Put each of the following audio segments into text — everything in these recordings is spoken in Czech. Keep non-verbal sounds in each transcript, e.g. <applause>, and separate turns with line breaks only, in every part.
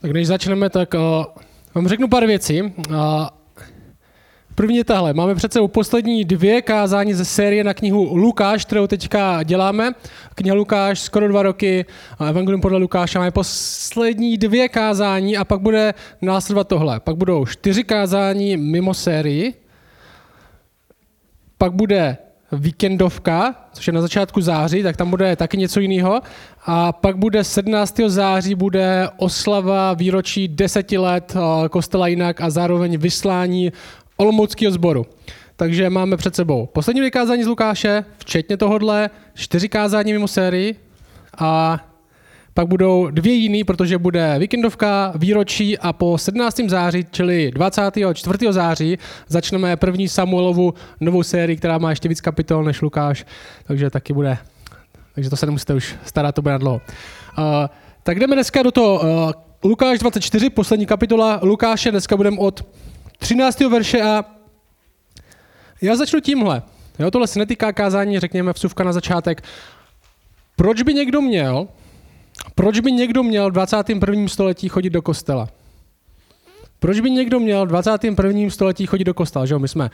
Tak než začneme, tak uh, vám řeknu pár věcí. Uh, první je tahle. Máme před sebou poslední dvě kázání ze série na knihu Lukáš, kterou teďka děláme. Kniha Lukáš, skoro dva roky, Evangelium podle Lukáše. Máme poslední dvě kázání a pak bude následovat tohle. Pak budou čtyři kázání mimo sérii. Pak bude víkendovka, což je na začátku září, tak tam bude taky něco jiného. A pak bude 17. září bude oslava výročí deseti let eh, kostela jinak a zároveň vyslání Olomouckého sboru. Takže máme před sebou poslední vykázání z Lukáše, včetně tohohle, čtyři kázání mimo sérii a pak budou dvě jiný, protože bude víkendovka, výročí a po 17. září, čili 24. září, začneme první Samuelovu novou sérii, která má ještě víc kapitol než Lukáš, takže taky bude. Takže to se nemusíte už starat, to bude na dlouho. Uh, tak jdeme dneska do toho. Uh, Lukáš 24, poslední kapitola Lukáše, dneska budeme od 13. verše a já začnu tímhle. Jo, tohle se netýká kázání, řekněme vsuvka na začátek. Proč by někdo měl proč by někdo měl v 21. století chodit do kostela? Proč by někdo měl v 21. století chodit do kostela? Že My jsme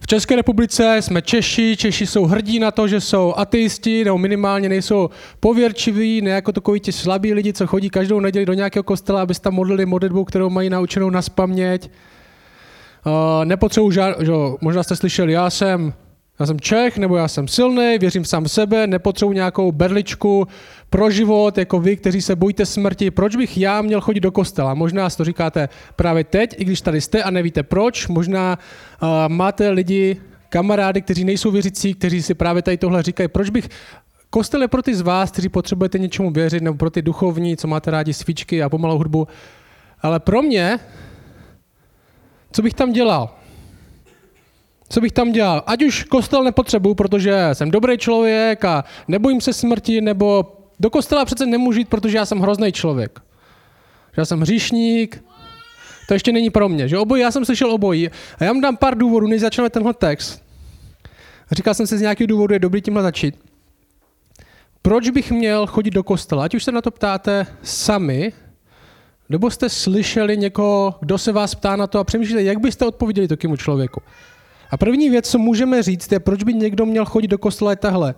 v České republice, jsme Češi, Češi jsou hrdí na to, že jsou ateisti, nebo minimálně nejsou pověrčiví, ne jako takový ti slabí lidi, co chodí každou neděli do nějakého kostela, aby tam modlili modlitbu, kterou mají naučenou na spaměť. Uh, nepotřebuji že, možná jste slyšeli, já jsem já jsem Čech, nebo já jsem silný, věřím sám v sebe, nepotřebuji nějakou berličku pro život, jako vy, kteří se bojíte smrti. Proč bych já měl chodit do kostela? Možná si to říkáte právě teď, i když tady jste a nevíte proč. Možná uh, máte lidi, kamarády, kteří nejsou věřící, kteří si právě tady tohle říkají. Proč bych Kostel je pro ty z vás, kteří potřebujete něčemu věřit, nebo pro ty duchovní, co máte rádi svíčky a pomalou hudbu. Ale pro mě, co bych tam dělal? Co bych tam dělal? Ať už kostel nepotřebuju, protože jsem dobrý člověk a nebojím se smrti, nebo do kostela přece nemůžu jít, protože já jsem hrozný člověk. Já jsem hříšník, to ještě není pro mě. Že obojí, já jsem slyšel obojí. A já vám dám pár důvodů, než začneme tenhle text. Říkal jsem si z nějakého důvodu, je dobrý tímhle začít. Proč bych měl chodit do kostela? Ať už se na to ptáte sami, nebo jste slyšeli někoho, kdo se vás ptá na to a přemýšlíte, jak byste odpověděli takovému člověku. A první věc, co můžeme říct, je, proč by někdo měl chodit do kostela, tahle.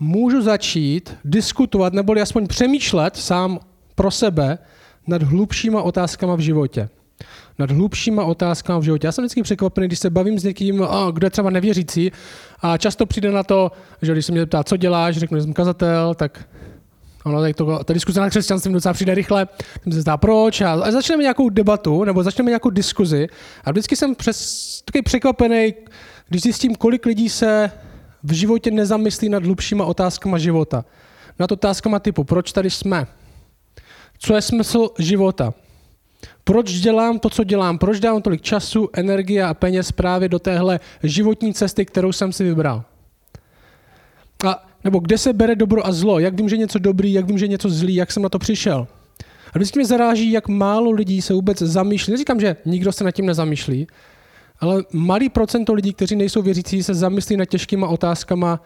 Můžu začít diskutovat, neboli aspoň přemýšlet sám pro sebe nad hlubšíma otázkama v životě. Nad hlubšíma otázkama v životě. Já jsem vždycky překvapený, když se bavím s někým, kdo je třeba nevěřící, a často přijde na to, že když se mě ptá, co děláš, řeknu, že jsem kazatel, tak Ono, tak to, ta diskuze na křesťanství docela přijde rychle, tím se zdá proč a, a začneme nějakou debatu nebo začneme nějakou diskuzi a vždycky jsem přes, takový překvapený, když zjistím, kolik lidí se v životě nezamyslí nad hlubšíma otázkama života. Nad otázkama typu, proč tady jsme? Co je smysl života? Proč dělám to, co dělám? Proč dávám tolik času, energie a peněz právě do téhle životní cesty, kterou jsem si vybral? Nebo kde se bere dobro a zlo? Jak vím, že něco dobrý, jak vím, že něco zlý, jak jsem na to přišel? A vždycky mě zaráží, jak málo lidí se vůbec zamýšlí. Neříkám, že nikdo se nad tím nezamýšlí, ale malý procento lidí, kteří nejsou věřící, se zamyslí nad těžkýma otázkama,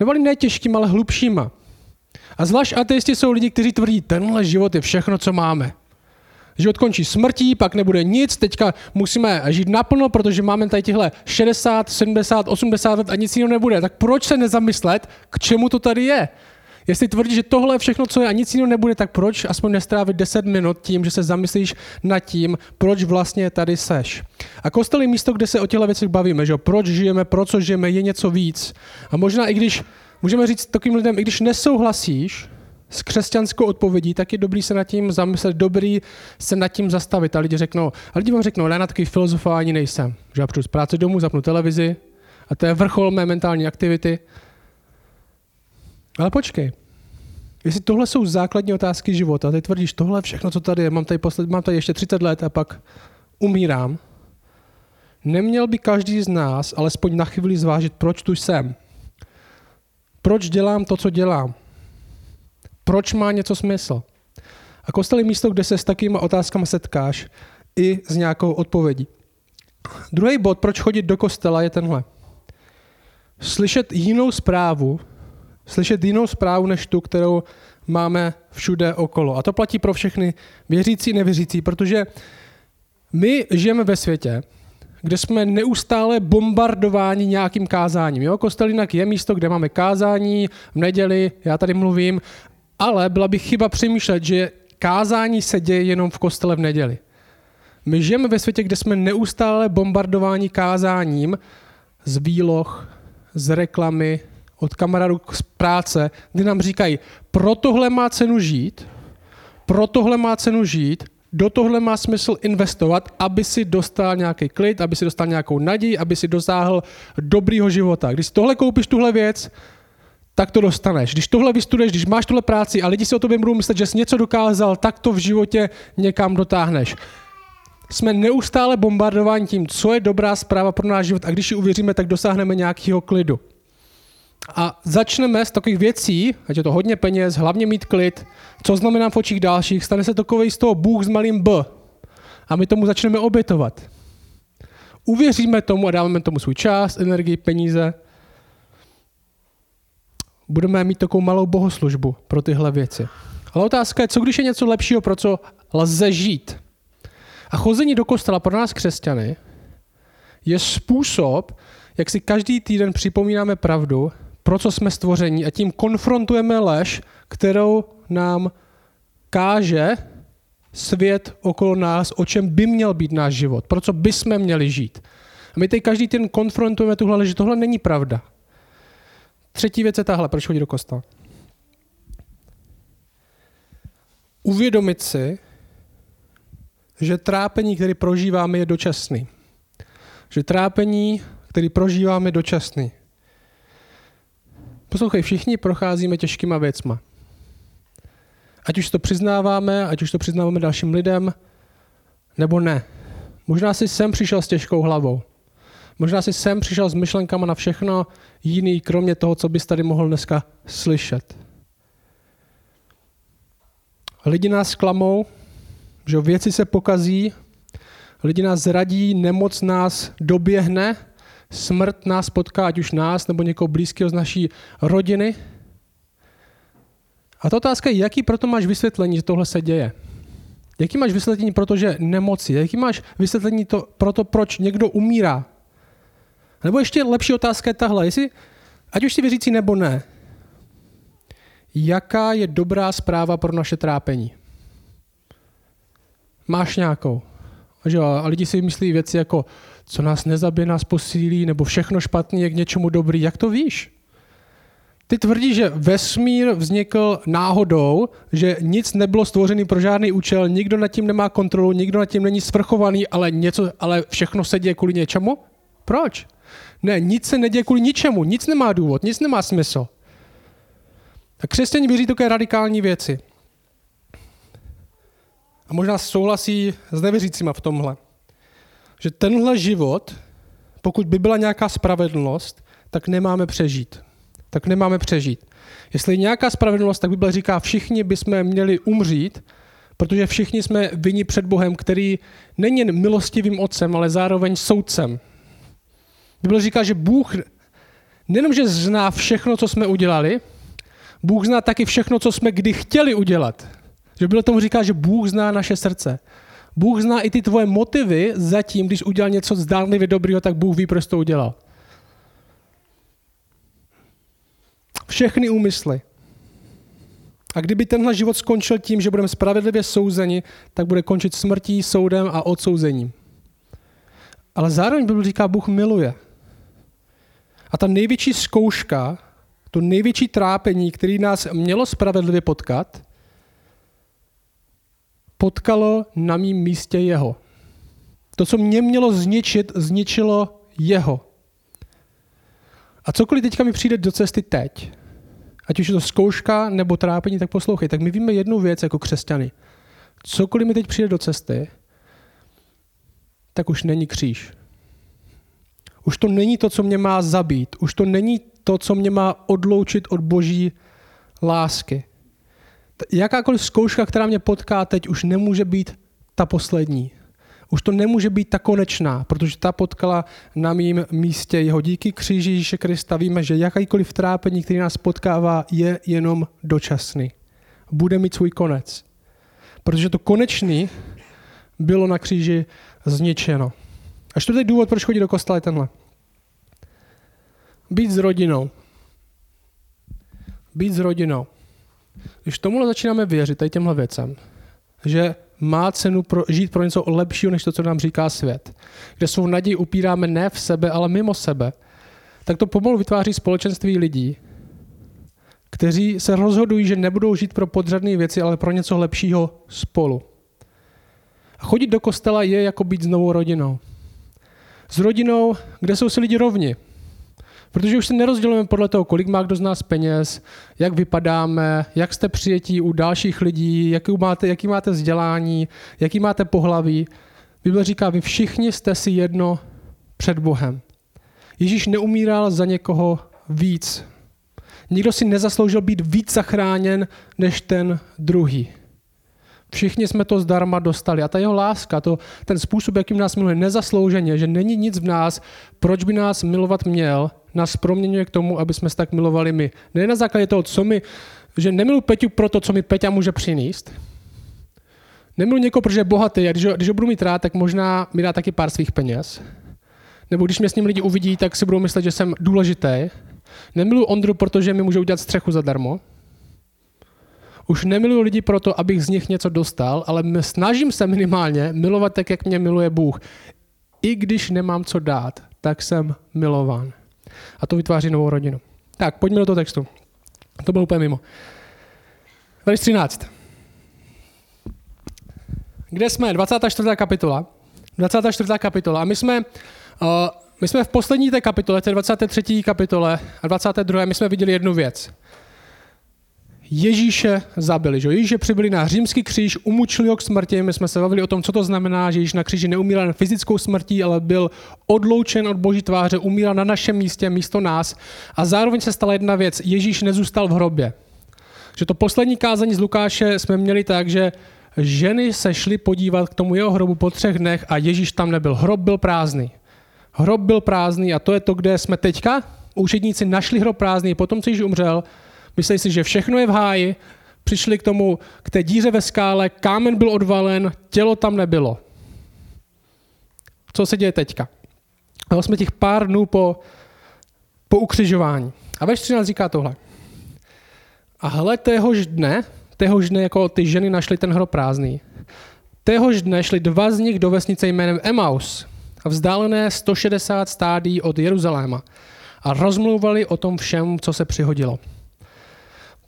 nebo ne těžkýma, ale hlubšíma. A zvlášť ateisti jsou lidi, kteří tvrdí, tenhle život je všechno, co máme. Život končí smrtí, pak nebude nic, teďka musíme žít naplno, protože máme tady těhle 60, 70, 80 let a nic jiného nebude. Tak proč se nezamyslet, k čemu to tady je? Jestli tvrdí, že tohle je všechno, co je a nic jiného nebude, tak proč aspoň nestrávit 10 minut tím, že se zamyslíš nad tím, proč vlastně tady seš. A kostel je místo, kde se o těchto věcech bavíme, že proč žijeme, pro co žijeme, je něco víc. A možná i když, můžeme říct takovým lidem, i když nesouhlasíš s křesťanskou odpovědí, tak je dobrý se nad tím zamyslet, dobrý se nad tím zastavit. A lidi řeknou, a lidi vám řeknou, já na takový filozofování nejsem. Že já přijdu z práce domů, zapnu televizi a to je vrchol mé mentální aktivity. Ale počkej, jestli tohle jsou základní otázky života, ty tvrdíš, tohle všechno, co tady je, mám tady, posled, mám tady ještě 30 let a pak umírám, neměl by každý z nás alespoň na chvíli zvážit, proč tu jsem. Proč dělám to, co dělám? Proč má něco smysl? A kostel je místo, kde se s takovými otázkami setkáš i s nějakou odpovědí. Druhý bod, proč chodit do kostela, je tenhle. Slyšet jinou zprávu, slyšet jinou zprávu než tu, kterou máme všude okolo. A to platí pro všechny věřící i nevěřící, protože my žijeme ve světě, kde jsme neustále bombardováni nějakým kázáním. Jo? Kostel jinak je místo, kde máme kázání v neděli, já tady mluvím, ale byla by chyba přemýšlet, že kázání se děje jenom v kostele v neděli. My žijeme ve světě, kde jsme neustále bombardováni kázáním z výloh, z reklamy, od kamarádů z práce, kdy nám říkají, pro tohle má cenu žít, pro tohle má cenu žít, do tohle má smysl investovat, aby si dostal nějaký klid, aby si dostal nějakou naději, aby si dosáhl dobrýho života. Když tohle koupíš, tuhle věc, tak to dostaneš. Když tohle vystuduješ, když máš tuhle práci a lidi si o tobě budou myslet, že jsi něco dokázal, tak to v životě někam dotáhneš. Jsme neustále bombardováni tím, co je dobrá zpráva pro náš život a když ji uvěříme, tak dosáhneme nějakého klidu. A začneme z takových věcí, ať je to hodně peněz, hlavně mít klid, co znamená v očích dalších, stane se takový z toho Bůh s malým B. A my tomu začneme obětovat. Uvěříme tomu a dáme tomu svůj čas, energii, peníze. Budeme mít takovou malou bohoslužbu pro tyhle věci. Ale otázka je, co když je něco lepšího, pro co lze žít. A chození do kostela pro nás křesťany je způsob, jak si každý týden připomínáme pravdu pro co jsme stvoření a tím konfrontujeme lež, kterou nám káže svět okolo nás, o čem by měl být náš život, pro co by jsme měli žít. A my teď každý den konfrontujeme tuhle lež, že tohle není pravda. Třetí věc je tahle, proč chodí do kostela. Uvědomit si, že trápení, které prožíváme, je dočasný. Že trápení, které prožíváme, je dočasný. Poslouchej, všichni procházíme těžkýma věcma. Ať už to přiznáváme, ať už to přiznáváme dalším lidem, nebo ne. Možná jsi sem přišel s těžkou hlavou. Možná jsi sem přišel s myšlenkama na všechno jiný, kromě toho, co bys tady mohl dneska slyšet. Lidi nás zklamou, že věci se pokazí, lidi nás zradí, nemoc nás doběhne, smrt nás potká, ať už nás nebo někoho blízkého z naší rodiny. A ta otázka je, jaký proto máš vysvětlení, že tohle se děje? Jaký máš vysvětlení pro to, že nemoci? Jaký máš vysvětlení to, pro to, proč někdo umírá? Nebo ještě lepší otázka je tahle, jestli, ať už si věřící nebo ne, jaká je dobrá zpráva pro naše trápení? Máš nějakou? A lidi si myslí věci jako, co nás nezabije, nás posílí, nebo všechno špatný je k něčemu dobrý. Jak to víš? Ty tvrdíš, že vesmír vznikl náhodou, že nic nebylo stvořený pro žádný účel, nikdo nad tím nemá kontrolu, nikdo nad tím není svrchovaný, ale, něco, ale všechno se děje kvůli něčemu? Proč? Ne, nic se neděje kvůli ničemu, nic nemá důvod, nic nemá smysl. A křesťaní věří také radikální věci. A možná souhlasí s nevěřícíma v tomhle že tenhle život, pokud by byla nějaká spravedlnost, tak nemáme přežít. Tak nemáme přežít. Jestli je nějaká spravedlnost, tak Bible říká, všichni bychom měli umřít, protože všichni jsme vyni před Bohem, který není jen milostivým otcem, ale zároveň soudcem. Bible říká, že Bůh nejenom, že zná všechno, co jsme udělali, Bůh zná taky všechno, co jsme kdy chtěli udělat. Že Bible tomu říká, že Bůh zná naše srdce. Bůh zná i ty tvoje motivy zatím, když udělal něco zdánlivě dobrého, tak Bůh ví, proč to udělal. Všechny úmysly. A kdyby tenhle život skončil tím, že budeme spravedlivě souzeni, tak bude končit smrtí, soudem a odsouzením. Ale zároveň Bible říká, Bůh miluje. A ta největší zkouška, to největší trápení, který nás mělo spravedlivě potkat, potkalo na mém místě jeho. To, co mě mělo zničit, zničilo jeho. A cokoliv teďka mi přijde do cesty teď, ať už je to zkouška nebo trápení, tak poslouchej, tak my víme jednu věc jako křesťany. Cokoliv mi teď přijde do cesty, tak už není kříž. Už to není to, co mě má zabít. Už to není to, co mě má odloučit od boží lásky jakákoliv zkouška, která mě potká teď, už nemůže být ta poslední. Už to nemůže být ta konečná, protože ta potkala na mým místě jeho díky kříži Ježíše Krista. Víme, že jakýkoliv trápení, který nás potkává, je jenom dočasný. bude mít svůj konec. Protože to konečný bylo na kříži zničeno. A čtvrtý důvod, proč chodí do kostela, je tenhle. Být s rodinou. Být s rodinou. Když tomuhle začínáme věřit, tady těmhle věcem, že má cenu pro, žít pro něco lepšího, než to, co nám říká svět, kde svou naději upíráme ne v sebe, ale mimo sebe, tak to pomalu vytváří společenství lidí, kteří se rozhodují, že nebudou žít pro podřadné věci, ale pro něco lepšího spolu. A chodit do kostela je jako být s novou rodinou. S rodinou, kde jsou si lidi rovni. Protože už se nerozdělujeme podle toho, kolik má kdo z nás peněz, jak vypadáme, jak jste přijetí u dalších lidí, jaký máte, jaký máte vzdělání, jaký máte pohlaví. Bible říká, vy všichni jste si jedno před Bohem. Ježíš neumíral za někoho víc. Nikdo si nezasloužil být víc zachráněn než ten druhý. Všichni jsme to zdarma dostali. A ta jeho láska, to, ten způsob, jakým nás miluje nezaslouženě, že není nic v nás, proč by nás milovat měl, nás proměňuje k tomu, aby jsme se tak milovali my. Ne na základě toho, co mi, že nemilu Peťu pro to, co mi Peťa může přinést. Nemilu někoho, protože je bohatý a když ho, když ho budu mít rád, tak možná mi dá taky pár svých peněz. Nebo když mě s ním lidi uvidí, tak si budou myslet, že jsem důležitý. Nemiluji Ondru, protože mi může udělat střechu zadarmo. Už nemiluji lidi proto, abych z nich něco dostal, ale snažím se minimálně milovat tak, jak mě miluje Bůh. I když nemám co dát, tak jsem milován. A to vytváří novou rodinu. Tak, pojďme do toho textu. To bylo úplně mimo. Verš 13. Kde jsme? 24. kapitola. 24. kapitola. A my jsme, uh, my jsme v poslední té kapitole, té 23. kapitole a 22. my jsme viděli jednu věc. Ježíše zabili. Že? Ježíše přibyli na římský kříž, umučili ho k smrti. My jsme se bavili o tom, co to znamená, že Ježíš na kříži neumíral na fyzickou smrtí, ale byl odloučen od boží tváře, umíral na našem místě, místo nás. A zároveň se stala jedna věc. Ježíš nezůstal v hrobě. Že to poslední kázání z Lukáše jsme měli tak, že ženy se šly podívat k tomu jeho hrobu po třech dnech a Ježíš tam nebyl. Hrob byl prázdný. Hrob byl prázdný a to je to, kde jsme teďka. Učedníci našli hrob prázdný, potom co Ježíš umřel, Mysleli si, že všechno je v háji, přišli k tomu, k té díře ve skále, kámen byl odvalen, tělo tam nebylo. Co se děje teďka? A jsme těch pár dnů po, po ukřižování. A ve 13 říká tohle. A hle, téhož dne, téhož dne, jako ty ženy našly ten hrob prázdný, téhož dne šli dva z nich do vesnice jménem Emaus, vzdálené 160 stádí od Jeruzaléma a rozmlouvali o tom všem, co se přihodilo.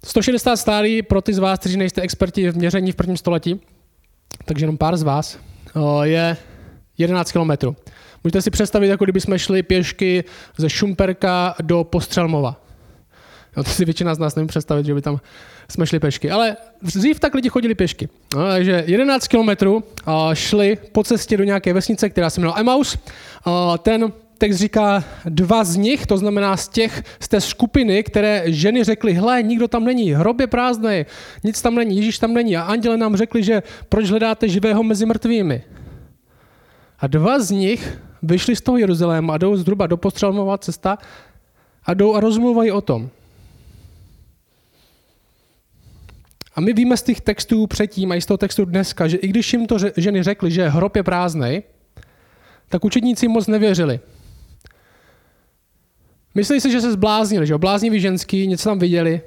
160 stádí pro ty z vás, kteří nejste experti v měření v prvním století, takže jenom pár z vás, je 11 kilometrů. Můžete si představit, jako kdyby jsme šli pěšky ze Šumperka do Postřelmova. No, to si většina z nás nemůže představit, že by tam jsme šli pěšky. Ale dřív tak lidi chodili pěšky. No, takže 11 kilometrů šli po cestě do nějaké vesnice, která se jmenovala Emaus. Ten text říká dva z nich, to znamená z těch, z té skupiny, které ženy řekly, hle, nikdo tam není, hrob je prázdný, nic tam není, Ježíš tam není. A anděle nám řekli, že proč hledáte živého mezi mrtvými. A dva z nich vyšli z toho Jeruzaléma a jdou zhruba do postřelmová cesta a jdou a rozmluvají o tom. A my víme z těch textů předtím a i z toho textu dneska, že i když jim to ženy řekly, že hrob je prázdný, tak učedníci moc nevěřili. Myslí si, že se zbláznili, že bláznivý ženský, něco tam viděli.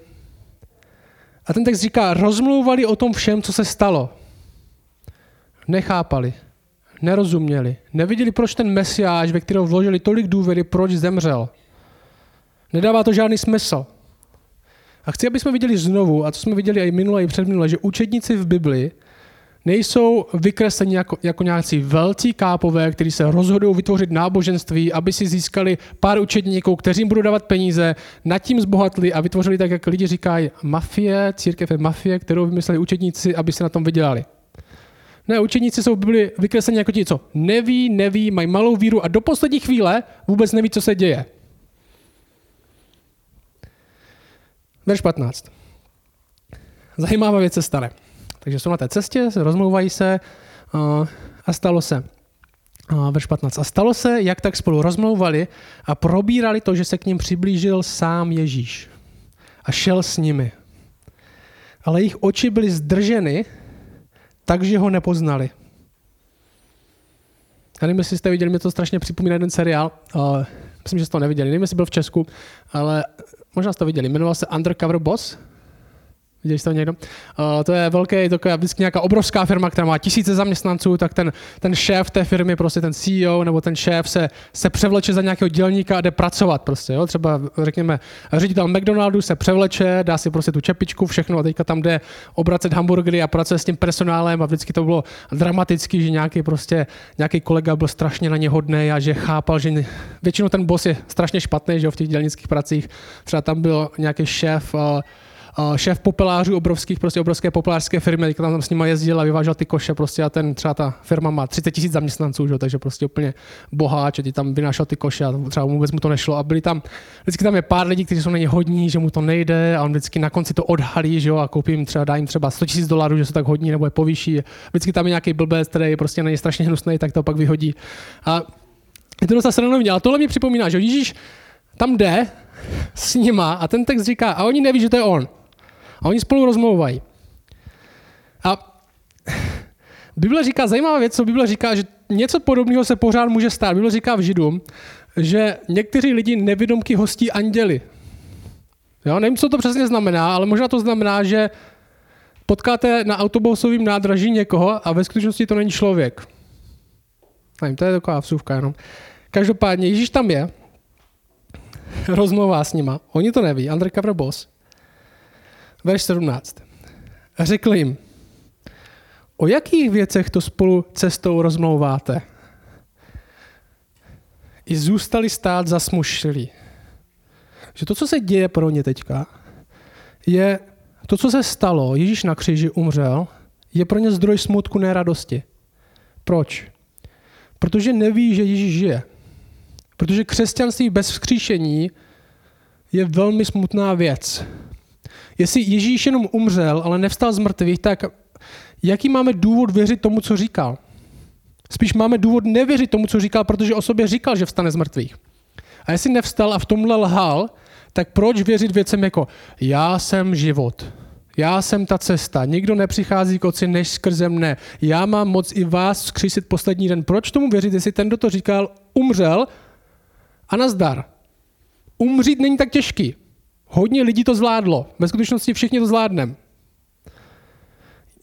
A ten text říká, rozmlouvali o tom všem, co se stalo. Nechápali, nerozuměli, neviděli, proč ten mesiáš, ve kterého vložili tolik důvěry, proč zemřel. Nedává to žádný smysl. A chci, aby jsme viděli znovu, a co jsme viděli i minule, i předminule, že učedníci v Bibli nejsou vykresleni jako, jako nějací velcí kápové, kteří se rozhodují vytvořit náboženství, aby si získali pár učedníků, kteří jim budou dávat peníze, nad tím zbohatli a vytvořili tak, jak lidi říkají, mafie, církev je mafie, kterou vymysleli učedníci, aby se na tom vydělali. Ne, učeníci jsou byli vykresleni jako ti, co neví, neví, mají malou víru a do poslední chvíle vůbec neví, co se děje. Verš 15. Zajímavá věc se stane. Takže jsou na té cestě, rozmlouvají se a stalo se. Verš 15. A stalo se, jak tak spolu rozmlouvali a probírali to, že se k ním přiblížil sám Ježíš a šel s nimi. ale jejich oči byly zdrženy, takže ho nepoznali. Já nevím, jestli jste viděli, mě to strašně připomíná jeden seriál. Uh, myslím, že jste to neviděli. Nevím, jestli byl v Česku, ale možná jste to viděli. Jmenoval se Undercover Boss. Viděli jste to někdo? Uh, to je velký, to je vždycky nějaká obrovská firma, která má tisíce zaměstnanců, tak ten, ten šéf té firmy, prostě ten CEO nebo ten šéf se, se převleče za nějakého dělníka a jde pracovat prostě, jo? Třeba řekněme, ředitel McDonaldu se převleče, dá si prostě tu čepičku, všechno a teďka tam jde obracet hamburgery a pracuje s tím personálem a vždycky to bylo dramatický, že nějaký prostě, nějaký kolega byl strašně na ně hodný a že chápal, že většinou ten boss je strašně špatný, že jo, v těch dělnických pracích. Třeba tam byl nějaký šéf, uh, šéf popelářů obrovských, prostě obrovské popelářské firmy, tam, tam s nimi jezdil a vyvážel ty koše prostě a ten třeba ta firma má 30 tisíc zaměstnanců, že? takže prostě úplně boháč a ti tam vynášel ty koše a třeba vůbec mu to nešlo a byli tam, vždycky tam je pár lidí, kteří jsou na ně hodní, že mu to nejde a on vždycky na konci to odhalí, že jo, a koupí jim třeba, dá jim třeba 100 tisíc dolarů, že jsou tak hodní nebo je povýší. Vždycky tam je nějaký blbec, který je prostě na ně strašně hnusný, tak to pak vyhodí. A je to docela srandovní, ale tohle mi připomíná, že Ježíš tam jde s nima a ten text říká, a oni neví, že to je on. A oni spolu rozmlouvají. A Bible říká, zajímavá věc, co Bible říká, že něco podobného se pořád může stát. Bible říká v Židům, že někteří lidi nevědomky hostí anděli. Jo, nevím, co to přesně znamená, ale možná to znamená, že potkáte na autobusovém nádraží někoho a ve skutečnosti to není člověk. Nevím, to je taková vsuvka jenom. Každopádně Ježíš tam je, rozmluvá s nima, oni to neví, undercover boss. Verš 17. Řekl jim, o jakých věcech to spolu cestou rozmlouváte? I zůstali stát zasmušilí. Že to, co se děje pro ně teďka, je to, co se stalo, Ježíš na kříži umřel, je pro ně zdroj smutku, ne radosti. Proč? Protože neví, že Ježíš žije. Protože křesťanství bez vzkříšení je velmi smutná věc. Jestli Ježíš jenom umřel, ale nevstal z mrtvých, tak jaký máme důvod věřit tomu, co říkal? Spíš máme důvod nevěřit tomu, co říkal, protože o sobě říkal, že vstane z mrtvých. A jestli nevstal a v tomhle lhal, tak proč věřit věcem jako já jsem život, já jsem ta cesta, nikdo nepřichází k oci než skrze mne, já mám moc i vás vzkřísit poslední den. Proč tomu věřit, jestli ten, kdo to říkal, umřel a nazdar. Umřít není tak těžký. Hodně lidí to zvládlo. Ve skutečnosti všichni to zvládneme.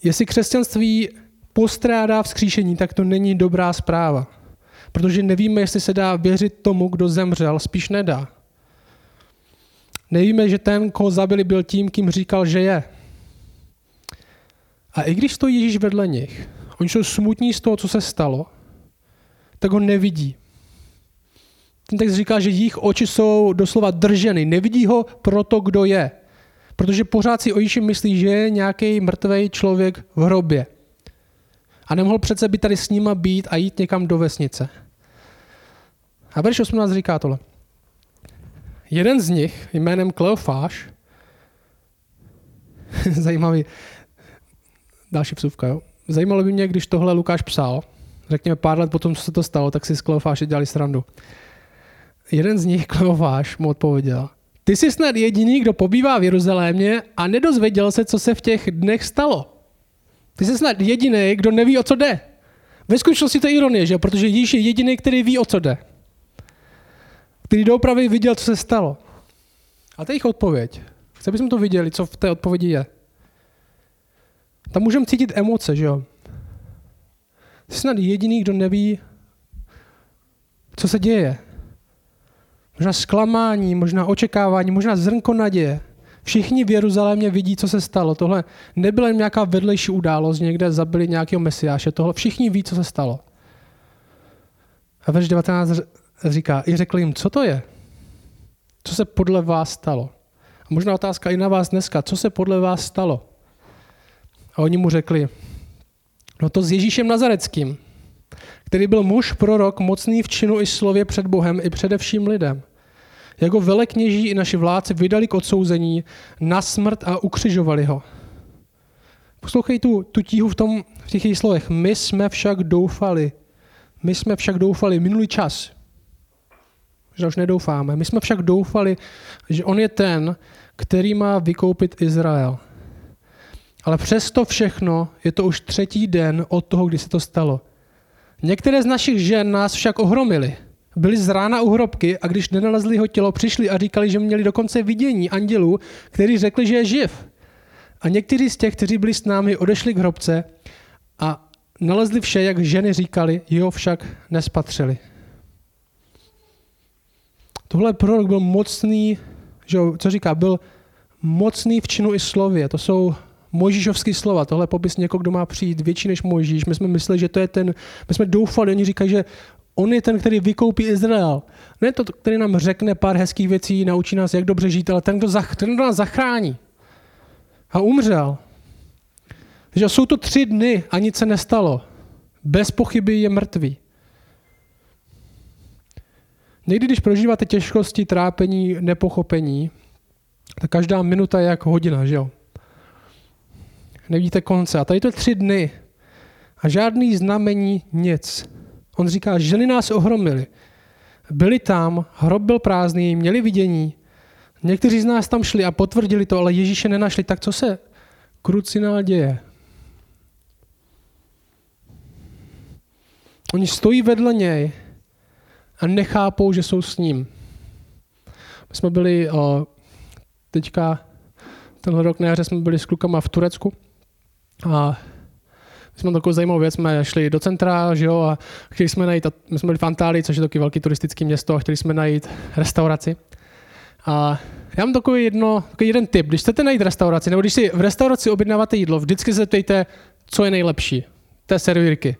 Jestli křesťanství postrádá vzkříšení, tak to není dobrá zpráva. Protože nevíme, jestli se dá věřit tomu, kdo zemřel, spíš nedá. Nevíme, že ten, koho zabili, byl tím, kým říkal, že je. A i když stojí Ježíš vedle nich, oni jsou smutní z toho, co se stalo, tak ho nevidí. Ten text říká, že jejich oči jsou doslova drženy. Nevidí ho proto, kdo je. Protože pořád si o Ježíši myslí, že je nějaký mrtvý člověk v hrobě. A nemohl přece by tady s nima být a jít někam do vesnice. A verš 18 říká tohle. Jeden z nich jménem Kleofáš, <laughs> zajímavý, další vsuvka, jo? Zajímalo by mě, když tohle Lukáš psal, řekněme pár let potom, co se to stalo, tak si z Kleofáše dělali srandu jeden z nich, Kleováš, mu odpověděl. Ty jsi snad jediný, kdo pobývá v Jeruzalémě a nedozvěděl se, co se v těch dnech stalo. Ty jsi snad jediný, kdo neví, o co jde. Ve skutečnosti to je ironie, že? protože Ježíš je jediný, který ví, o co jde. Který doopravdy viděl, co se stalo. A to je jejich odpověď. Chci, abychom to viděli, co v té odpovědi je. Tam můžeme cítit emoce, že jo? Jsi snad jediný, kdo neví, co se děje. Možná zklamání, možná očekávání, možná zrnko naděje. Všichni v Jeruzalémě vidí, co se stalo. Tohle nebyla jen nějaká vedlejší událost, někde zabili nějakého mesiáše. Tohle všichni ví, co se stalo. A verš 19 říká, i řekl jim, co to je? Co se podle vás stalo? A možná otázka i na vás dneska, co se podle vás stalo? A oni mu řekli, no to s Ježíšem Nazareckým, který byl muž, prorok, mocný v činu i slově před Bohem i především lidem. Jako velekněží i naši vládci vydali k odsouzení na smrt a ukřižovali ho. Poslouchej tu, tu tíhu v, tom, v těch slovech. My jsme však doufali. My jsme však doufali minulý čas. Že už nedoufáme. My jsme však doufali, že on je ten, který má vykoupit Izrael. Ale přesto všechno je to už třetí den od toho, kdy se to stalo. Některé z našich žen nás však ohromily. Byli z rána u hrobky a když nenalezli jeho tělo, přišli a říkali, že měli dokonce vidění andělů, kteří řekli, že je živ. A někteří z těch, kteří byli s námi, odešli k hrobce a nalezli vše, jak ženy říkali, jeho však nespatřili. Tohle prorok byl mocný, že, co říká, byl mocný v činu i slově. To jsou Mojžíšovský slova. Tohle popis někoho, kdo má přijít větší než Mojžíš. My jsme mysleli, že to je ten, my jsme doufali, oni říkají, že on je ten, který vykoupí Izrael. Ne to, který nám řekne pár hezkých věcí, naučí nás, jak dobře žít, ale ten, kdo, zach, ten, kdo nás zachrání. A umřel. Takže jsou to tři dny a nic se nestalo. Bez pochyby je mrtvý. Někdy, když prožíváte těžkosti, trápení, nepochopení, tak každá minuta je jako hodina, že jo? Nevidíte konce. A tady to tři dny. A žádný znamení, nic. On říká, ženy nás ohromily. Byli tam, hrob byl prázdný, měli vidění. Někteří z nás tam šli a potvrdili to, ale Ježíše nenašli. Tak co se krucinál děje? Oni stojí vedle něj a nechápou, že jsou s ním. My jsme byli o, teďka tenhle rok na jaře jsme byli s klukama v Turecku a my jsme takovou zajímavou věc, jsme šli do centra, že jo, a chtěli jsme najít, my jsme byli v Antálii, což je taky velký turistický město, a chtěli jsme najít restauraci. A já mám takový, jedno, takový jeden tip. Když chcete najít restauraci, nebo když si v restauraci objednáváte jídlo, vždycky se zeptejte, co je nejlepší. Té servírky.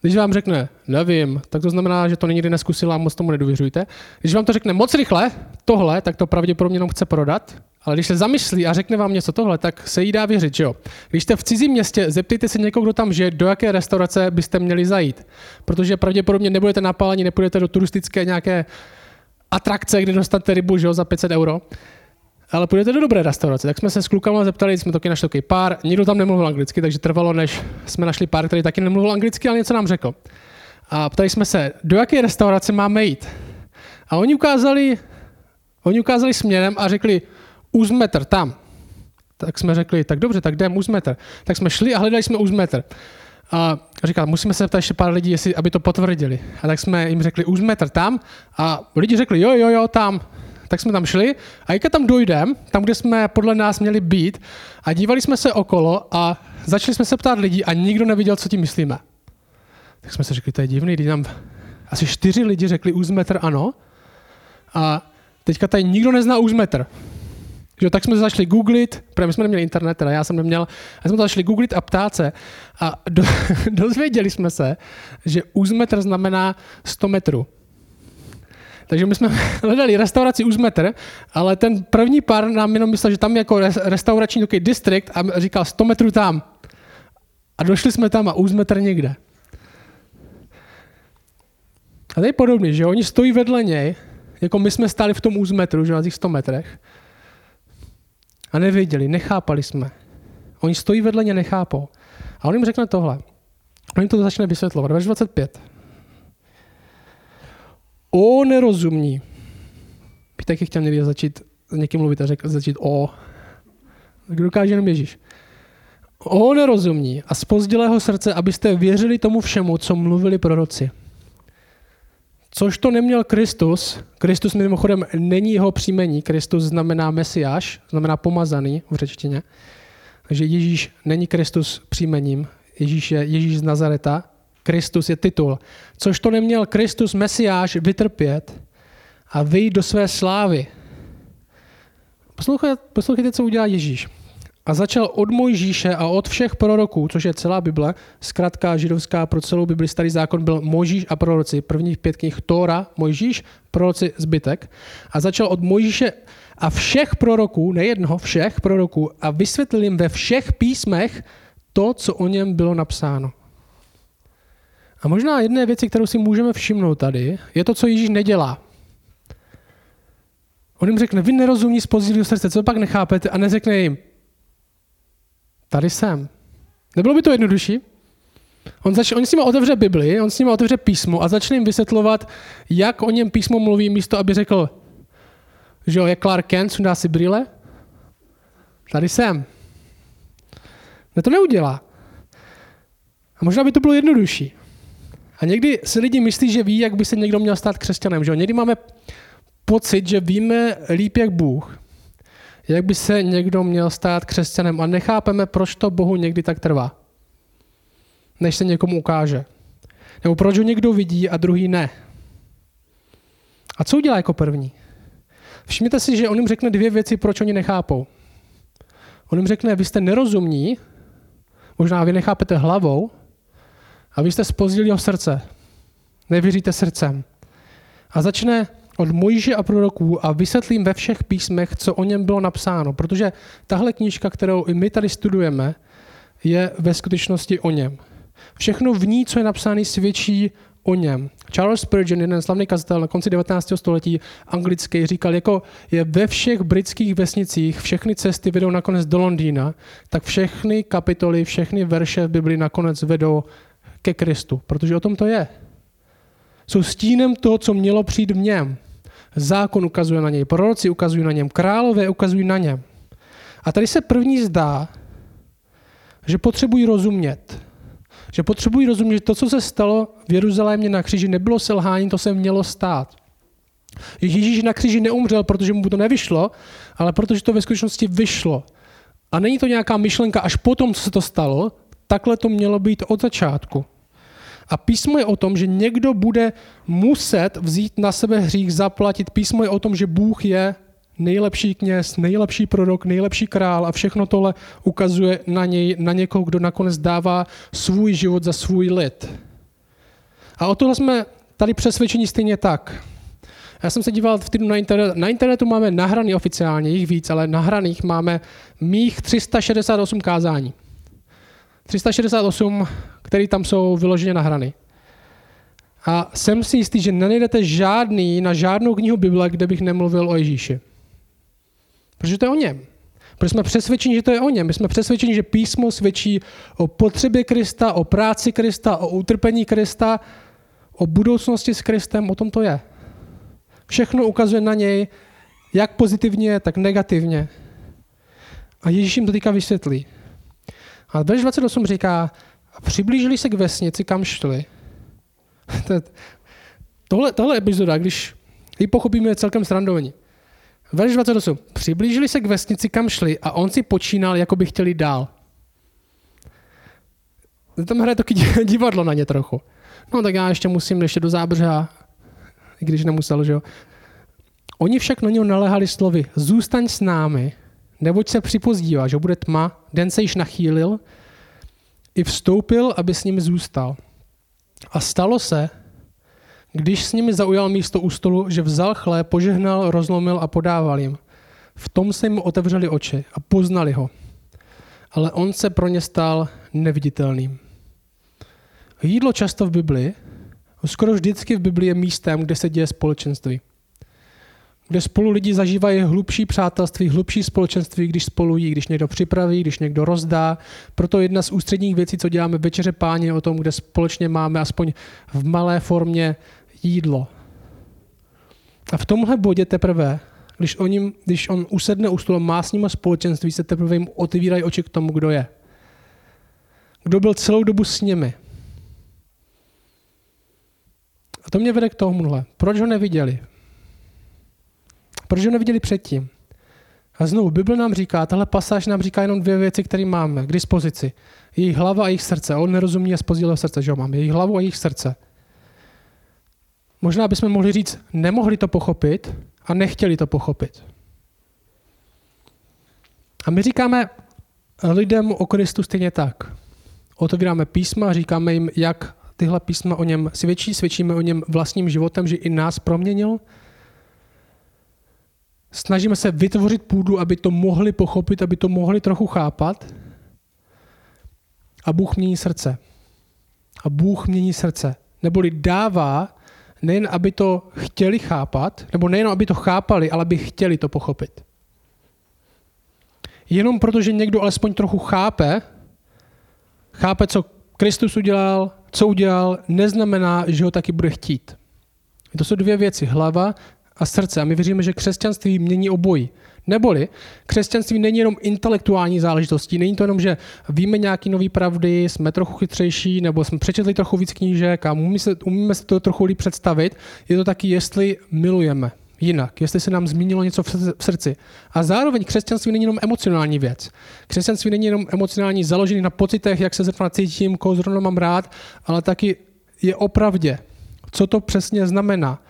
Když vám řekne, nevím, tak to znamená, že to nikdy neskusila a moc tomu nedůvěřujte. Když vám to řekne moc rychle, tohle, tak to pravděpodobně jenom chce prodat. Ale když se zamyslí a řekne vám něco tohle, tak se jí dá věřit, že jo. Když jste v cizím městě, zeptejte se někoho, kdo tam žije, do jaké restaurace byste měli zajít. Protože pravděpodobně nebudete napálení, nepůjdete do turistické nějaké atrakce, kde dostanete rybu že jo, za 500 euro ale půjdete do dobré restaurace. Tak jsme se s klukama zeptali, jsme taky našli takový pár, nikdo tam nemluvil anglicky, takže trvalo, než jsme našli pár, který taky nemluvil anglicky, ale něco nám řekl. A ptali jsme se, do jaké restaurace máme jít. A oni ukázali, oni ukázali směrem a řekli, uzmetr tam. Tak jsme řekli, tak dobře, tak jdem uzmetr. Tak jsme šli a hledali jsme uzmetr. A říkal, musíme se zeptat ještě pár lidí, jestli, aby to potvrdili. A tak jsme jim řekli, uzmetr tam. A lidi řekli, jo, jo, jo, tam tak jsme tam šli a jak tam dojdem, tam, kde jsme podle nás měli být, a dívali jsme se okolo a začali jsme se ptát lidí a nikdo neviděl, co tím myslíme. Tak jsme si řekli, to je divný, když nám asi čtyři lidi řekli úzmetr ano a teďka tady nikdo nezná úzmetr. Že, tak jsme začali googlit, protože my jsme neměli internet, teda já jsem neměl, a jsme začali googlit a ptát se a do, <laughs> dozvěděli jsme se, že úzmetr znamená 100 metrů. Takže my jsme <laughs> hledali restauraci už metr, ale ten první pár nám jenom myslel, že tam je jako restaurační takový distrikt a říkal 100 metrů tam. A došli jsme tam a už metr někde. A to je podobný, že oni stojí vedle něj, jako my jsme stáli v tom úzmetru, že na těch 100 metrech. A nevěděli, nechápali jsme. Oni stojí vedle ně, nechápou. A on jim řekne tohle. On jim to začne vysvětlovat. Verš 25. O nerozumní. Bych taky chtěl někdy začít s někým mluvit a řekl, začít o. Tak dokáže jenom Ježíš. O nerozumní a z pozdělého srdce, abyste věřili tomu všemu, co mluvili proroci. Což to neměl Kristus. Kristus mimochodem není jeho příjmení. Kristus znamená mesiáš, znamená pomazaný v řečtině. Takže Ježíš není Kristus příjmením. Ježíš je Ježíš z Nazareta, Kristus je titul. Což to neměl Kristus Mesiáš vytrpět a vyjít do své slávy. Poslouchejte, poslouchejte, co udělá Ježíš. A začal od Mojžíše a od všech proroků, což je celá Bible, zkrátka židovská pro celou Bibli, starý zákon byl Mojžíš a proroci, prvních pět knih Tóra, Mojžíš, proroci, zbytek. A začal od Mojžíše a všech proroků, nejednoho, všech proroků a vysvětlil jim ve všech písmech to, co o něm bylo napsáno. A možná jedné věci, kterou si můžeme všimnout tady, je to, co Ježíš nedělá. On jim řekne, vy nerozumí z pozdělého srdce, co pak nechápete a neřekne jim, tady jsem. Nebylo by to jednodušší? On, zač- on s nimi otevře Bibli, on s nimi otevře písmo a začne jim vysvětlovat, jak o něm písmo mluví, místo aby řekl, že jo, jak Clark Kent, sundá si brýle. Tady jsem. Ne, to neudělá. A možná by to bylo jednodušší. A někdy si lidi myslí, že ví, jak by se někdo měl stát křesťanem. Že? Někdy máme pocit, že víme líp jak Bůh, jak by se někdo měl stát křesťanem a nechápeme, proč to Bohu někdy tak trvá, než se někomu ukáže. Nebo proč ho někdo vidí a druhý ne. A co udělá jako první? Všimněte si, že on jim řekne dvě věci, proč oni nechápou. On jim řekne, vy jste nerozumní, možná vy nechápete hlavou, a vy jste spozdili jeho srdce. Nevěříte srdcem. A začne od Mojže a proroků a vysvětlím ve všech písmech, co o něm bylo napsáno. Protože tahle knížka, kterou i my tady studujeme, je ve skutečnosti o něm. Všechno v ní, co je napsáno, svědčí o něm. Charles Spurgeon, jeden slavný kazatel na konci 19. století anglický, říkal, jako je ve všech britských vesnicích, všechny cesty vedou nakonec do Londýna, tak všechny kapitoly, všechny verše v Biblii nakonec vedou ke Kristu, protože o tom to je. Jsou stínem toho, co mělo přijít v něm. Zákon ukazuje na něj, proroci ukazují na něm, králové ukazují na něm. A tady se první zdá, že potřebují rozumět. Že potřebují rozumět, že to, co se stalo v Jeruzalémě na kříži, nebylo selhání, to se mělo stát. Ježíš na kříži neumřel, protože mu to nevyšlo, ale protože to ve skutečnosti vyšlo. A není to nějaká myšlenka až potom, co se to stalo, takhle to mělo být od začátku. A písmo je o tom, že někdo bude muset vzít na sebe hřích, zaplatit. Písmo je o tom, že Bůh je nejlepší kněz, nejlepší prorok, nejlepší král a všechno tohle ukazuje na něj, na někoho, kdo nakonec dává svůj život za svůj lid. A o tohle jsme tady přesvědčení stejně tak. Já jsem se díval v týdnu na internet. Na internetu máme nahraný oficiálně, jich víc, ale nahraných máme mých 368 kázání. 368, který tam jsou vyloženě nahrany. A jsem si jistý, že nenajdete žádný na žádnou knihu Bible, kde bych nemluvil o Ježíši. Protože to je o něm. Protože jsme přesvědčeni, že to je o něm. My jsme přesvědčeni, že písmo svědčí o potřebě Krista, o práci Krista, o utrpení Krista, o budoucnosti s Kristem, o tom to je. Všechno ukazuje na něj, jak pozitivně, tak negativně. A Ježíš jim to týká vysvětlí. A verš 28 říká, přiblížili se k vesnici, kam šli. <laughs> tohle, tohle epizoda, když ji pochopíme, je celkem srandovní. Verš 28. Přiblížili se k vesnici, kam šli a on si počínal, jako by chtěli dál. Tam hraje taky <laughs> divadlo na ně trochu. No tak já ještě musím ještě do zábřeha, i když nemusel, že jo. Oni však na něho naléhali slovy, zůstaň s námi, neboť se připozdívá, že bude tma, den se již nachýlil, i vstoupil, aby s nimi zůstal. A stalo se, když s nimi zaujal místo u stolu, že vzal chléb, požehnal, rozlomil a podával jim. V tom se jim otevřeli oči a poznali ho. Ale on se pro ně stal neviditelným. Jídlo často v Biblii, skoro vždycky v Biblii je místem, kde se děje společenství kde spolu lidi zažívají hlubší přátelství, hlubší společenství, když spolu jí, když někdo připraví, když někdo rozdá. Proto jedna z ústředních věcí, co děláme večeře páně, o tom, kde společně máme aspoň v malé formě jídlo. A v tomhle bodě teprve, když on, jim, když on usedne u stolu, má s nimi společenství, se teprve jim otevírají oči k tomu, kdo je. Kdo byl celou dobu s nimi. A to mě vede k tomuhle. Proč ho neviděli? Proč ho neviděli předtím? A znovu, Bible nám říká, tahle pasáž nám říká jenom dvě věci, které máme k dispozici. Jejich hlava a jejich srdce. On nerozumí a spozdílého srdce, že ho máme. Jejich hlavu a jejich srdce. Možná bychom mohli říct, nemohli to pochopit a nechtěli to pochopit. A my říkáme lidem o Kristu stejně tak. Otevíráme písma, říkáme jim, jak tyhle písma o něm svědčí, svědčíme o něm vlastním životem, že i nás proměnil, snažíme se vytvořit půdu, aby to mohli pochopit, aby to mohli trochu chápat. A Bůh mění srdce. A Bůh mění srdce. Neboli dává, nejen aby to chtěli chápat, nebo nejen aby to chápali, ale aby chtěli to pochopit. Jenom protože někdo alespoň trochu chápe, chápe, co Kristus udělal, co udělal, neznamená, že ho taky bude chtít. To jsou dvě věci, hlava a srdce. A my věříme, že křesťanství mění obojí. Neboli křesťanství není jenom intelektuální záležitostí, není to jenom, že víme nějaké nové pravdy, jsme trochu chytřejší, nebo jsme přečetli trochu víc knížek a umíme se, umíme se to trochu líp představit. Je to taky, jestli milujeme jinak, jestli se nám zmínilo něco v srdci. A zároveň křesťanství není jenom emocionální věc. Křesťanství není jenom emocionální, založený na pocitech, jak se zrovna cítím, koho zrovna mám rád, ale taky je opravdě. Co to přesně znamená?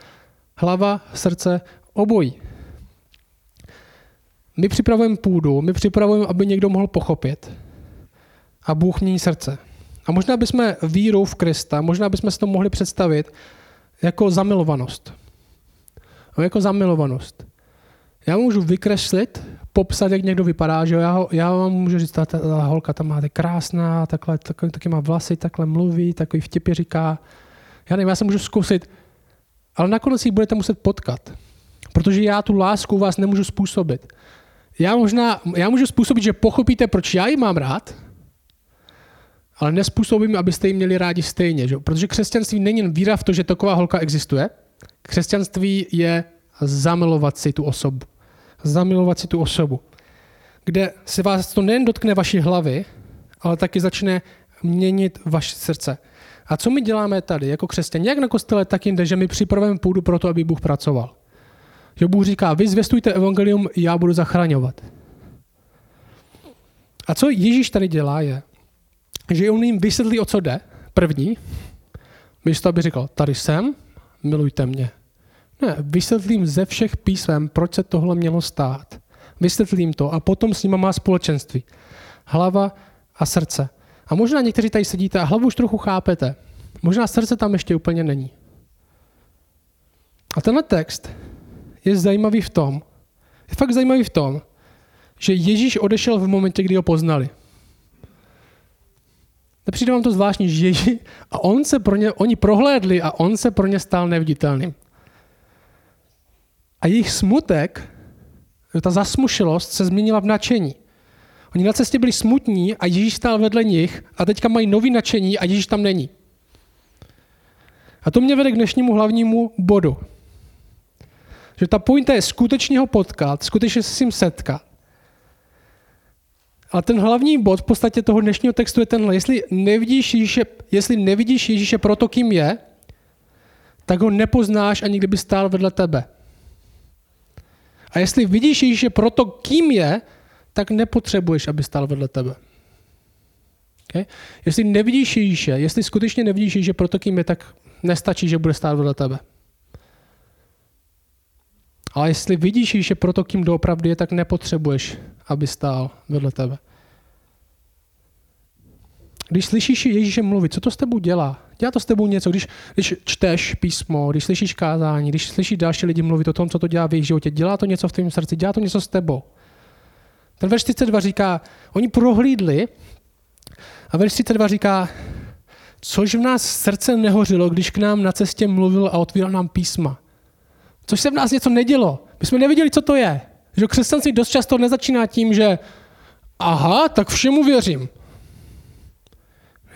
Hlava, srdce, obojí. My připravujeme půdu, my připravujeme, aby někdo mohl pochopit. A Bůh mění srdce. A možná bychom vírou v Krista, možná bychom si to mohli představit jako zamilovanost. No, jako zamilovanost. Já můžu vykreslit, popsat, jak někdo vypadá, že já, ho, já vám můžu říct, ta, ta, ta holka tam má krásná, takhle, takhle, taky má vlasy, takhle mluví, takový vtipy říká. Já nevím, já se můžu zkusit, ale nakonec ji budete muset potkat, protože já tu lásku vás nemůžu způsobit. Já, možná, já můžu způsobit, že pochopíte, proč já ji mám rád, ale nespůsobím, abyste ji měli rádi stejně. Že? Protože křesťanství není jen víra v to, že taková holka existuje. Křesťanství je zamilovat si tu osobu. Zamilovat si tu osobu. Kde se vás to nejen dotkne vaší hlavy, ale taky začne měnit vaše srdce. A co my děláme tady jako křesťané, jak na kostele, tak jinde, že my připravujeme půdu pro to, aby Bůh pracoval. Že Bůh říká, vy zvěstujte evangelium, já budu zachraňovat. A co Ježíš tady dělá je, že on jim vysvětlí, o co jde, první, místo aby říkal, tady jsem, milujte mě. Ne, vysvětlím ze všech písem, proč se tohle mělo stát. Vysvětlím to a potom s nima má společenství. Hlava a srdce. A možná někteří tady sedíte a hlavu už trochu chápete. Možná srdce tam ještě úplně není. A tenhle text je zajímavý v tom, je fakt zajímavý v tom, že Ježíš odešel v momentě, kdy ho poznali. Nepřijde vám to zvláštní, že Ježíš, a on se pro ně, oni prohlédli a on se pro ně stal neviditelným. A jejich smutek, ta zasmušelost se změnila v nadšení. Oni na cestě byli smutní a Ježíš stál vedle nich a teďka mají nový nadšení a Ježíš tam není. A to mě vede k dnešnímu hlavnímu bodu. Že ta pointa je skutečně ho potkat, skutečně se s ním setkat. A ten hlavní bod v podstatě toho dnešního textu je tenhle. Jestli nevidíš Ježíše, jestli nevidíš Ježíše proto, kým je, tak ho nepoznáš, ani kdyby stál vedle tebe. A jestli vidíš Ježíše proto, kým je, tak nepotřebuješ, aby stál vedle tebe. Okay? Jestli nevidíš Ježíše, jestli skutečně nevidíš Ježíše proto, kým je, tak nestačí, že bude stát vedle tebe. Ale jestli vidíš Ježíše proto, kým doopravdy je, tak nepotřebuješ, aby stál vedle tebe. Když slyšíš Ježíše mluvit, co to s tebou dělá? Dělá to s tebou něco, když, když čteš písmo, když slyšíš kázání, když slyšíš další lidi mluvit o tom, co to dělá v jejich životě. Dělá to něco v tvém srdci, dělá to něco s tebou. Ten verš 32 říká, oni prohlídli a verš 32 říká, což v nás srdce nehořilo, když k nám na cestě mluvil a otvíral nám písma. Což se v nás něco nedělo. My jsme nevěděli, co to je. Že křesťanství dost často nezačíná tím, že aha, tak všemu věřím.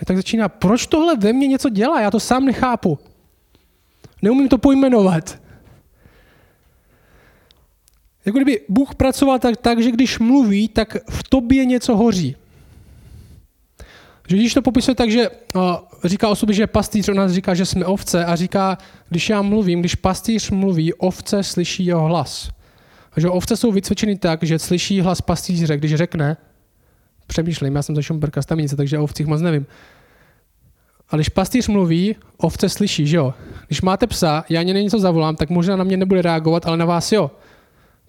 Tak začíná, proč tohle ve mně něco dělá? Já to sám nechápu. Neumím to pojmenovat. Jako kdyby Bůh pracoval tak, tak, že když mluví, tak v tobě něco hoří. Že když to popisuje tak, že uh, říká o sobě, že pastýř, on nás říká, že jsme ovce a říká, když já mluvím, když pastýř mluví, ovce slyší jeho hlas. A že ovce jsou vycvičeny tak, že slyší hlas pastýře, když řekne, přemýšlím, já jsem ze Šumberka staminice, takže o ovcích moc nevím. A když pastýř mluví, ovce slyší, že jo? Když máte psa, já něj něco zavolám, tak možná na mě nebude reagovat, ale na vás jo.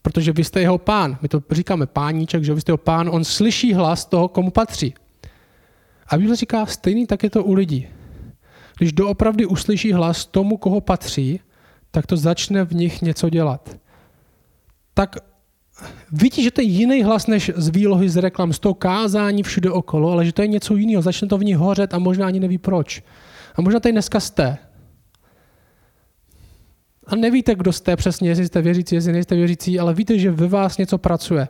Protože vy jste jeho pán. My to říkáme páníček, že vy jste jeho pán. On slyší hlas toho, komu patří. A Bible říká, stejný tak je to u lidí. Když doopravdy uslyší hlas tomu, koho patří, tak to začne v nich něco dělat. Tak vidí, že to je jiný hlas než z výlohy z reklam, z toho kázání všude okolo, ale že to je něco jiného. Začne to v ní hořet a možná ani neví proč. A možná tady dneska jste. A nevíte, kdo jste přesně, jestli jste věřící, jestli nejste věřící, ale víte, že ve vás něco pracuje.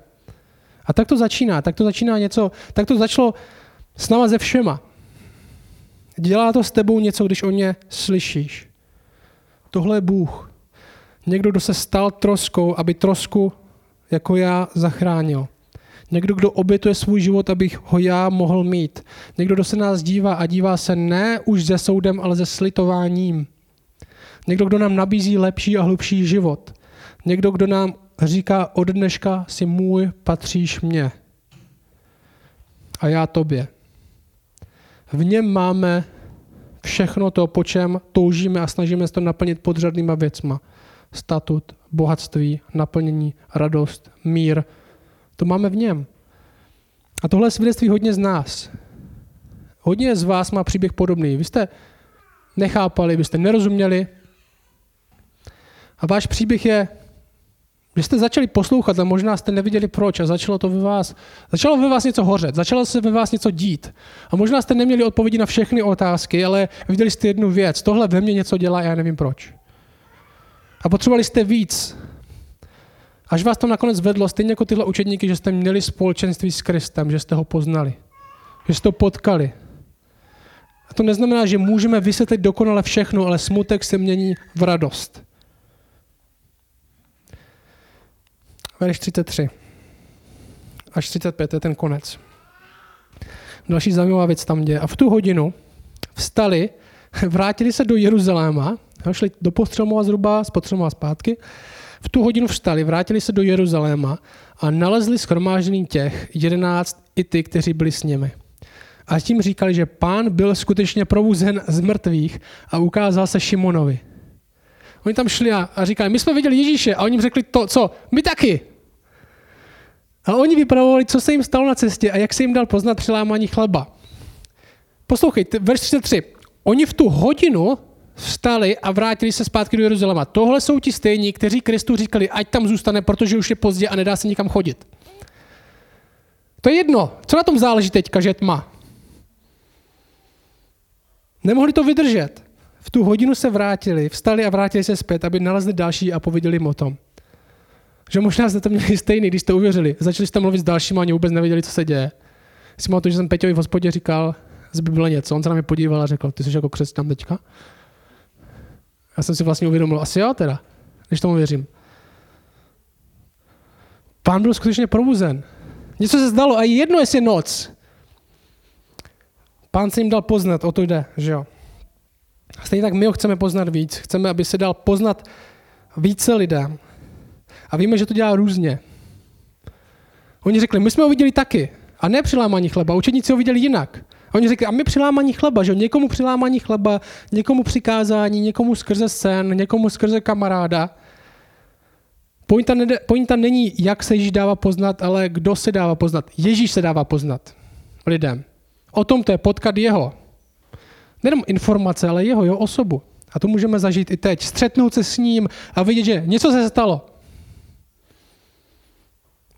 A tak to začíná, tak to začíná něco, tak to začalo s náma ze všema. Dělá to s tebou něco, když o ně slyšíš. Tohle je Bůh. Někdo, kdo se stal troskou, aby trosku jako já zachránil. Někdo, kdo obětuje svůj život, abych ho já mohl mít. Někdo, kdo se nás dívá a dívá se ne už se soudem, ale se slitováním. Někdo, kdo nám nabízí lepší a hlubší život. Někdo, kdo nám říká od dneška si můj, patříš mě. A já tobě. V něm máme všechno to, po čem toužíme a snažíme se to naplnit podřadnýma věcma. Statut, bohatství, naplnění, radost, mír. To máme v něm. A tohle je svědectví hodně z nás. Hodně z vás má příběh podobný. Vy jste nechápali, vy jste nerozuměli. A váš příběh je vy jste začali poslouchat, ale možná jste neviděli proč a začalo to ve vás, začalo ve vás něco hořet, začalo se ve vás něco dít. A možná jste neměli odpovědi na všechny otázky, ale viděli jste jednu věc, tohle ve mně něco dělá, já nevím proč. A potřebovali jste víc. Až vás to nakonec vedlo, stejně jako tyhle učedníky, že jste měli společenství s Kristem, že jste ho poznali, že jste ho potkali. A to neznamená, že můžeme vysvětlit dokonale všechno, ale smutek se mění v radost. Verš 33 až 35, to je ten konec. Další zajímavá věc tam děje. A v tu hodinu vstali, <laughs> vrátili se do Jeruzaléma, šli do Postřelmova zhruba, z Postřelmova zpátky. V tu hodinu vstali, vrátili se do Jeruzaléma a nalezli schromážděný těch jedenáct i ty, kteří byli s nimi. A tím říkali, že pán byl skutečně probuzen z mrtvých a ukázal se Šimonovi. Oni tam šli a, a říkali, my jsme viděli Ježíše a oni jim řekli to, co? My taky. A oni vypravovali, co se jim stalo na cestě a jak se jim dal poznat přilámání chleba. Poslouchejte, verš 33. Oni v tu hodinu vstali a vrátili se zpátky do Jeruzaléma. Tohle jsou ti stejní, kteří Kristu říkali, ať tam zůstane, protože už je pozdě a nedá se nikam chodit. To je jedno. Co na tom záleží teďka, že tma? Nemohli to vydržet. V tu hodinu se vrátili, vstali a vrátili se zpět, aby nalezli další a pověděli jim o tom. Že možná jste to měli stejný, když jste uvěřili. Začali jste mluvit s dalšími a oni vůbec nevěděli, co se děje. Si to, že jsem Peťovi v hospodě říkal z Bible něco. On se na mě podíval a řekl, ty jsi jako křesťan teďka? Já jsem si vlastně uvědomil, asi jo teda, když tomu věřím. Pán byl skutečně probuzen. Něco se zdalo a jedno, jestli je noc. Pán se jim dal poznat, o to jde, že jo. Stejně tak my ho chceme poznat víc. Chceme, aby se dal poznat více lidem. A víme, že to dělá různě. Oni řekli, my jsme ho viděli taky. A ne přilámání chleba. Učeníci ho viděli jinak. A oni řekli, a my přilámání chleba, že někomu přilámání chleba, někomu přikázání, někomu skrze sen, někomu skrze kamaráda. Pointa, nede, pointa není, jak se Ježíš dává poznat, ale kdo se dává poznat. Ježíš se dává poznat lidem. O tom to je potkat jeho. Nejenom informace, ale jeho, jeho osobu. A to můžeme zažít i teď. Střetnout se s ním a vidět, že něco se stalo.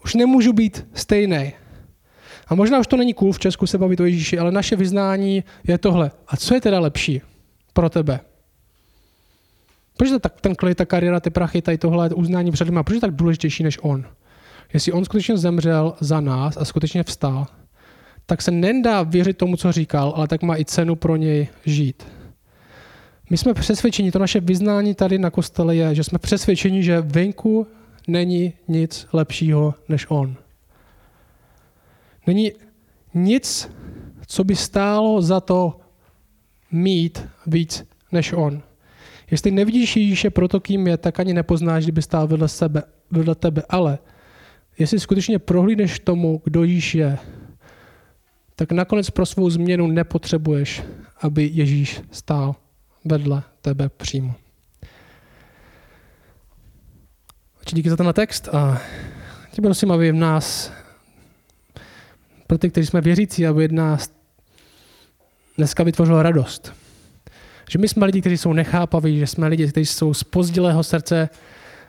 Už nemůžu být stejný. A možná už to není cool v Česku se bavit o Ježíši, ale naše vyznání je tohle. A co je teda lepší pro tebe? Proč je tak ten klid, ta kariéra, ty prachy, tady tohle uznání před lidmi, proč je tak důležitější než on? Jestli on skutečně zemřel za nás a skutečně vstal, tak se nedá věřit tomu, co říkal, ale tak má i cenu pro něj žít. My jsme přesvědčeni, to naše vyznání tady na kostele je, že jsme přesvědčeni, že venku není nic lepšího než on. Není nic, co by stálo za to mít víc než on. Jestli nevidíš Ježíše proto, kým je, tak ani nepoznáš, kdyby stál vedle, sebe, vedle tebe. Ale jestli skutečně prohlídneš tomu, kdo Ježíš je, tak nakonec pro svou změnu nepotřebuješ, aby Ježíš stál vedle tebe přímo. Díky za tenhle text a tě prosím, aby v nás, pro ty, kteří jsme věřící, aby v nás dneska vytvořil radost. Že my jsme lidi, kteří jsou nechápaví, že jsme lidi, kteří jsou z pozdilého srdce,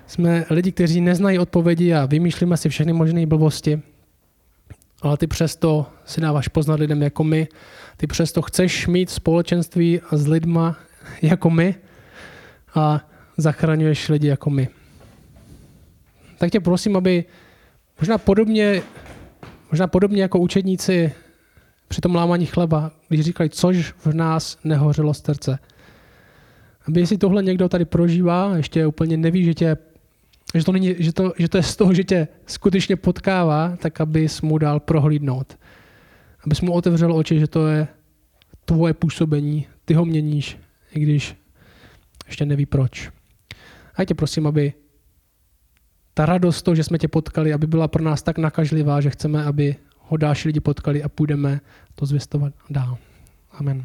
jsme lidi, kteří neznají odpovědi a vymýšlíme si všechny možné blbosti. Ale ty přesto si dáváš poznat lidem jako my. Ty přesto chceš mít společenství s lidma jako my a zachraňuješ lidi jako my tak tě prosím, aby možná podobně, možná podobně jako učedníci při tom lámání chleba, když říkali, což v nás nehořelo srdce, Aby jestli tohle někdo tady prožívá, ještě úplně neví, že tě že to, není, že, to, že to je z toho, že tě skutečně potkává, tak abys mu dal prohlídnout. Abys mu otevřel oči, že to je tvoje působení, ty ho měníš, i když ještě neví proč. A tě prosím, aby ta radost to, že jsme tě potkali, aby byla pro nás tak nakažlivá, že chceme, aby ho další lidi potkali a půjdeme to zvěstovat dál. Amen.